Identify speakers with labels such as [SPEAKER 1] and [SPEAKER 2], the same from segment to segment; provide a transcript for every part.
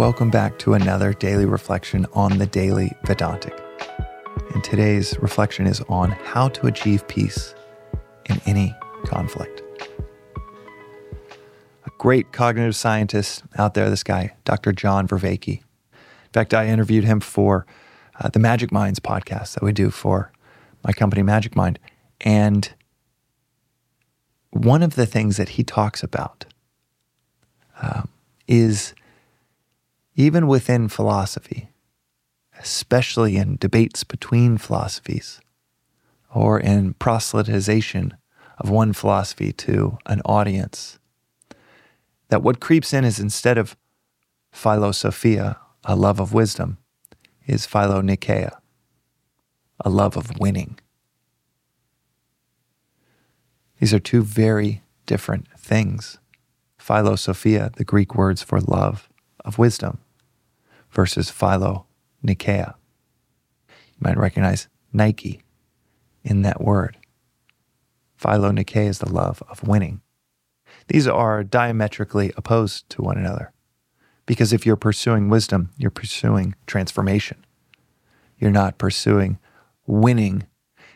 [SPEAKER 1] Welcome back to another daily reflection on the Daily Vedantic. And today's reflection is on how to achieve peace in any conflict. A great cognitive scientist out there, this guy, Dr. John Vervaeke. In fact, I interviewed him for uh, the Magic Minds podcast that we do for my company, Magic Mind. And one of the things that he talks about um, is even within philosophy, especially in debates between philosophies or in proselytization of one philosophy to an audience, that what creeps in is instead of philosophia, a love of wisdom, is philonikeia, a love of winning. These are two very different things. Philosophia, the Greek words for love of wisdom, versus philo Nikea. You might recognize Nike in that word. Philo Nikea is the love of winning. These are diametrically opposed to one another. Because if you're pursuing wisdom, you're pursuing transformation. You're not pursuing winning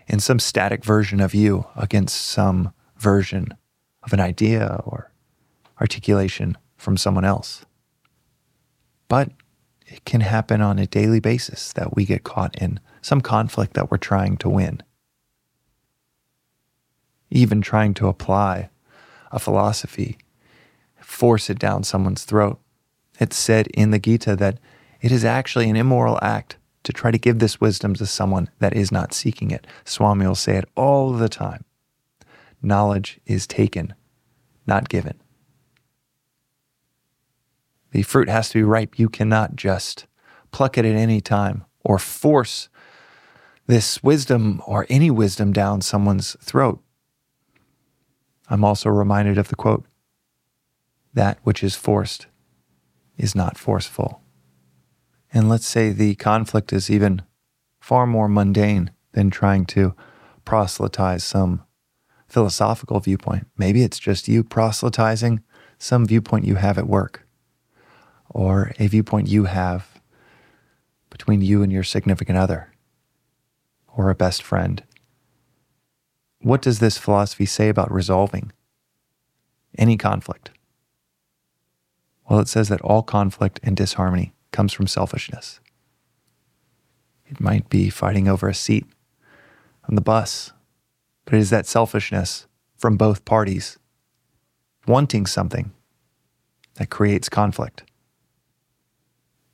[SPEAKER 1] in some static version of you against some version of an idea or articulation from someone else. But it can happen on a daily basis that we get caught in some conflict that we're trying to win. Even trying to apply a philosophy, force it down someone's throat. It's said in the Gita that it is actually an immoral act to try to give this wisdom to someone that is not seeking it. Swami will say it all the time. Knowledge is taken, not given. The fruit has to be ripe. You cannot just pluck it at any time or force this wisdom or any wisdom down someone's throat. I'm also reminded of the quote that which is forced is not forceful. And let's say the conflict is even far more mundane than trying to proselytize some philosophical viewpoint. Maybe it's just you proselytizing some viewpoint you have at work or a viewpoint you have between you and your significant other or a best friend. What does this philosophy say about resolving any conflict? Well, it says that all conflict and disharmony comes from selfishness. It might be fighting over a seat on the bus, but it is that selfishness from both parties wanting something that creates conflict.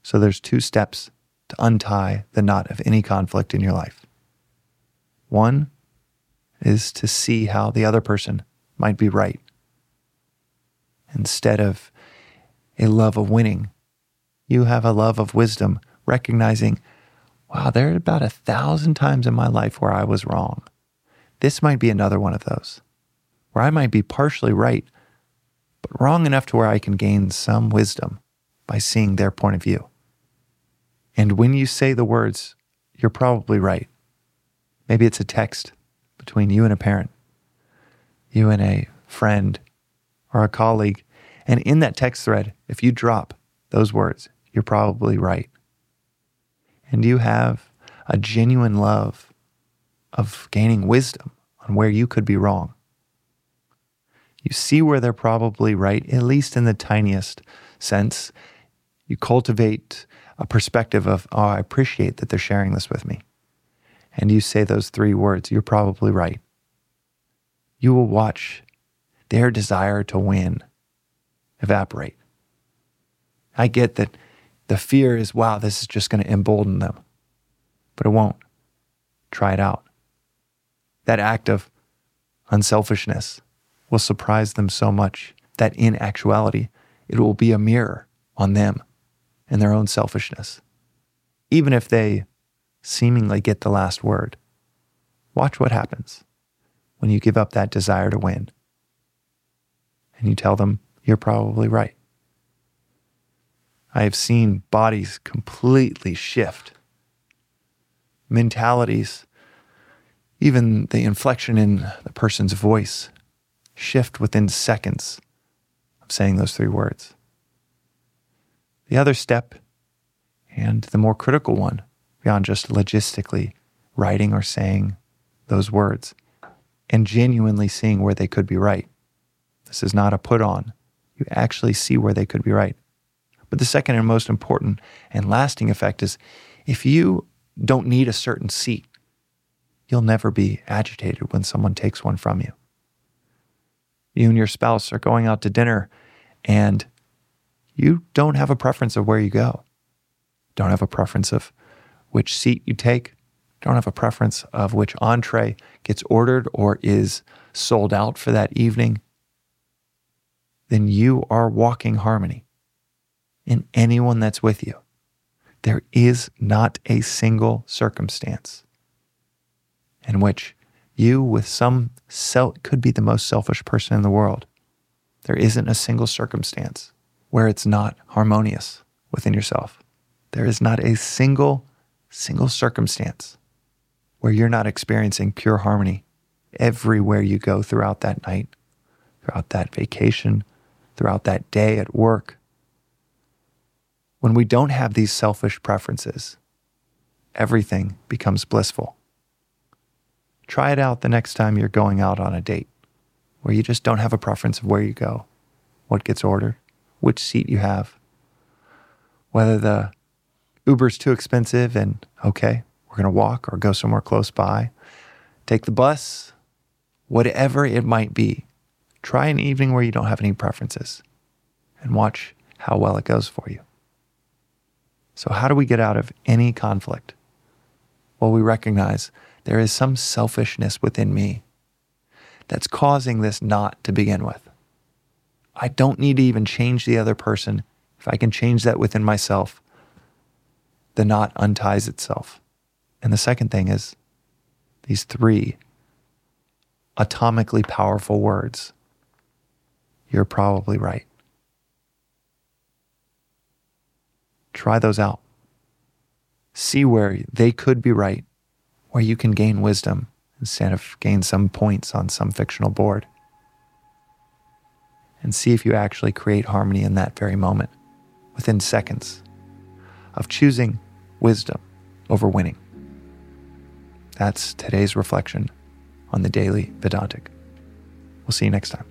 [SPEAKER 1] So there's two steps to untie the knot of any conflict in your life. One is to see how the other person might be right. Instead of a love of winning, you have a love of wisdom, recognizing, wow, there are about a thousand times in my life where I was wrong. This might be another one of those, where I might be partially right, but wrong enough to where I can gain some wisdom by seeing their point of view. And when you say the words, you're probably right. Maybe it's a text between you and a parent, you and a friend, or a colleague. And in that text thread, if you drop those words, you're probably right. And you have a genuine love of gaining wisdom on where you could be wrong you see where they're probably right, at least in the tiniest sense. You cultivate a perspective of, oh, I appreciate that they're sharing this with me. And you say those three words, you're probably right. You will watch their desire to win evaporate. I get that the fear is, wow, this is just going to embolden them, but it won't. Try it out. That act of unselfishness will surprise them so much that in actuality, it will be a mirror on them and their own selfishness. Even if they seemingly get the last word, watch what happens when you give up that desire to win and you tell them you're probably right. I have seen bodies completely shift, mentalities, even the inflection in the person's voice shift within seconds of saying those three words. The other step, and the more critical one, beyond just logistically writing or saying those words, and genuinely seeing where they could be right. This is not a put on. You actually see where they could be right. But the second and most important and lasting effect is if you don't need a certain seat, you'll never be agitated when someone takes one from you. You and your spouse are going out to dinner and you don't have a preference of where you go. Don't have a preference of which seat you take. Don't have a preference of which entree gets ordered or is sold out for that evening. Then you are walking harmony in anyone that's with you. There is not a single circumstance in which you, with some self, could be the most selfish person in the world. There isn't a single circumstance where it's not harmonious within yourself. There is not a single, single circumstance where you're not experiencing pure harmony everywhere you go throughout that night, throughout that vacation, throughout that day at work. When we don't have these selfish preferences, everything becomes blissful. Try it out the next time you're going out on a date where you just don't have a preference of where you go, what gets ordered, which seat you have, whether the Uber's too expensive and okay, we're going to walk or go somewhere close by, take the bus, whatever it might be. Try an evening where you don't have any preferences and watch how well it goes for you. So, how do we get out of any conflict? Well, we recognize there is some selfishness within me that's causing this knot to begin with. I don't need to even change the other person. If I can change that within myself, the knot unties itself. And the second thing is these three atomically powerful words. You're probably right. Try those out. See where they could be right, where you can gain wisdom instead of gain some points on some fictional board. And see if you actually create harmony in that very moment, within seconds of choosing wisdom over winning. That's today's reflection on the Daily Vedantic. We'll see you next time.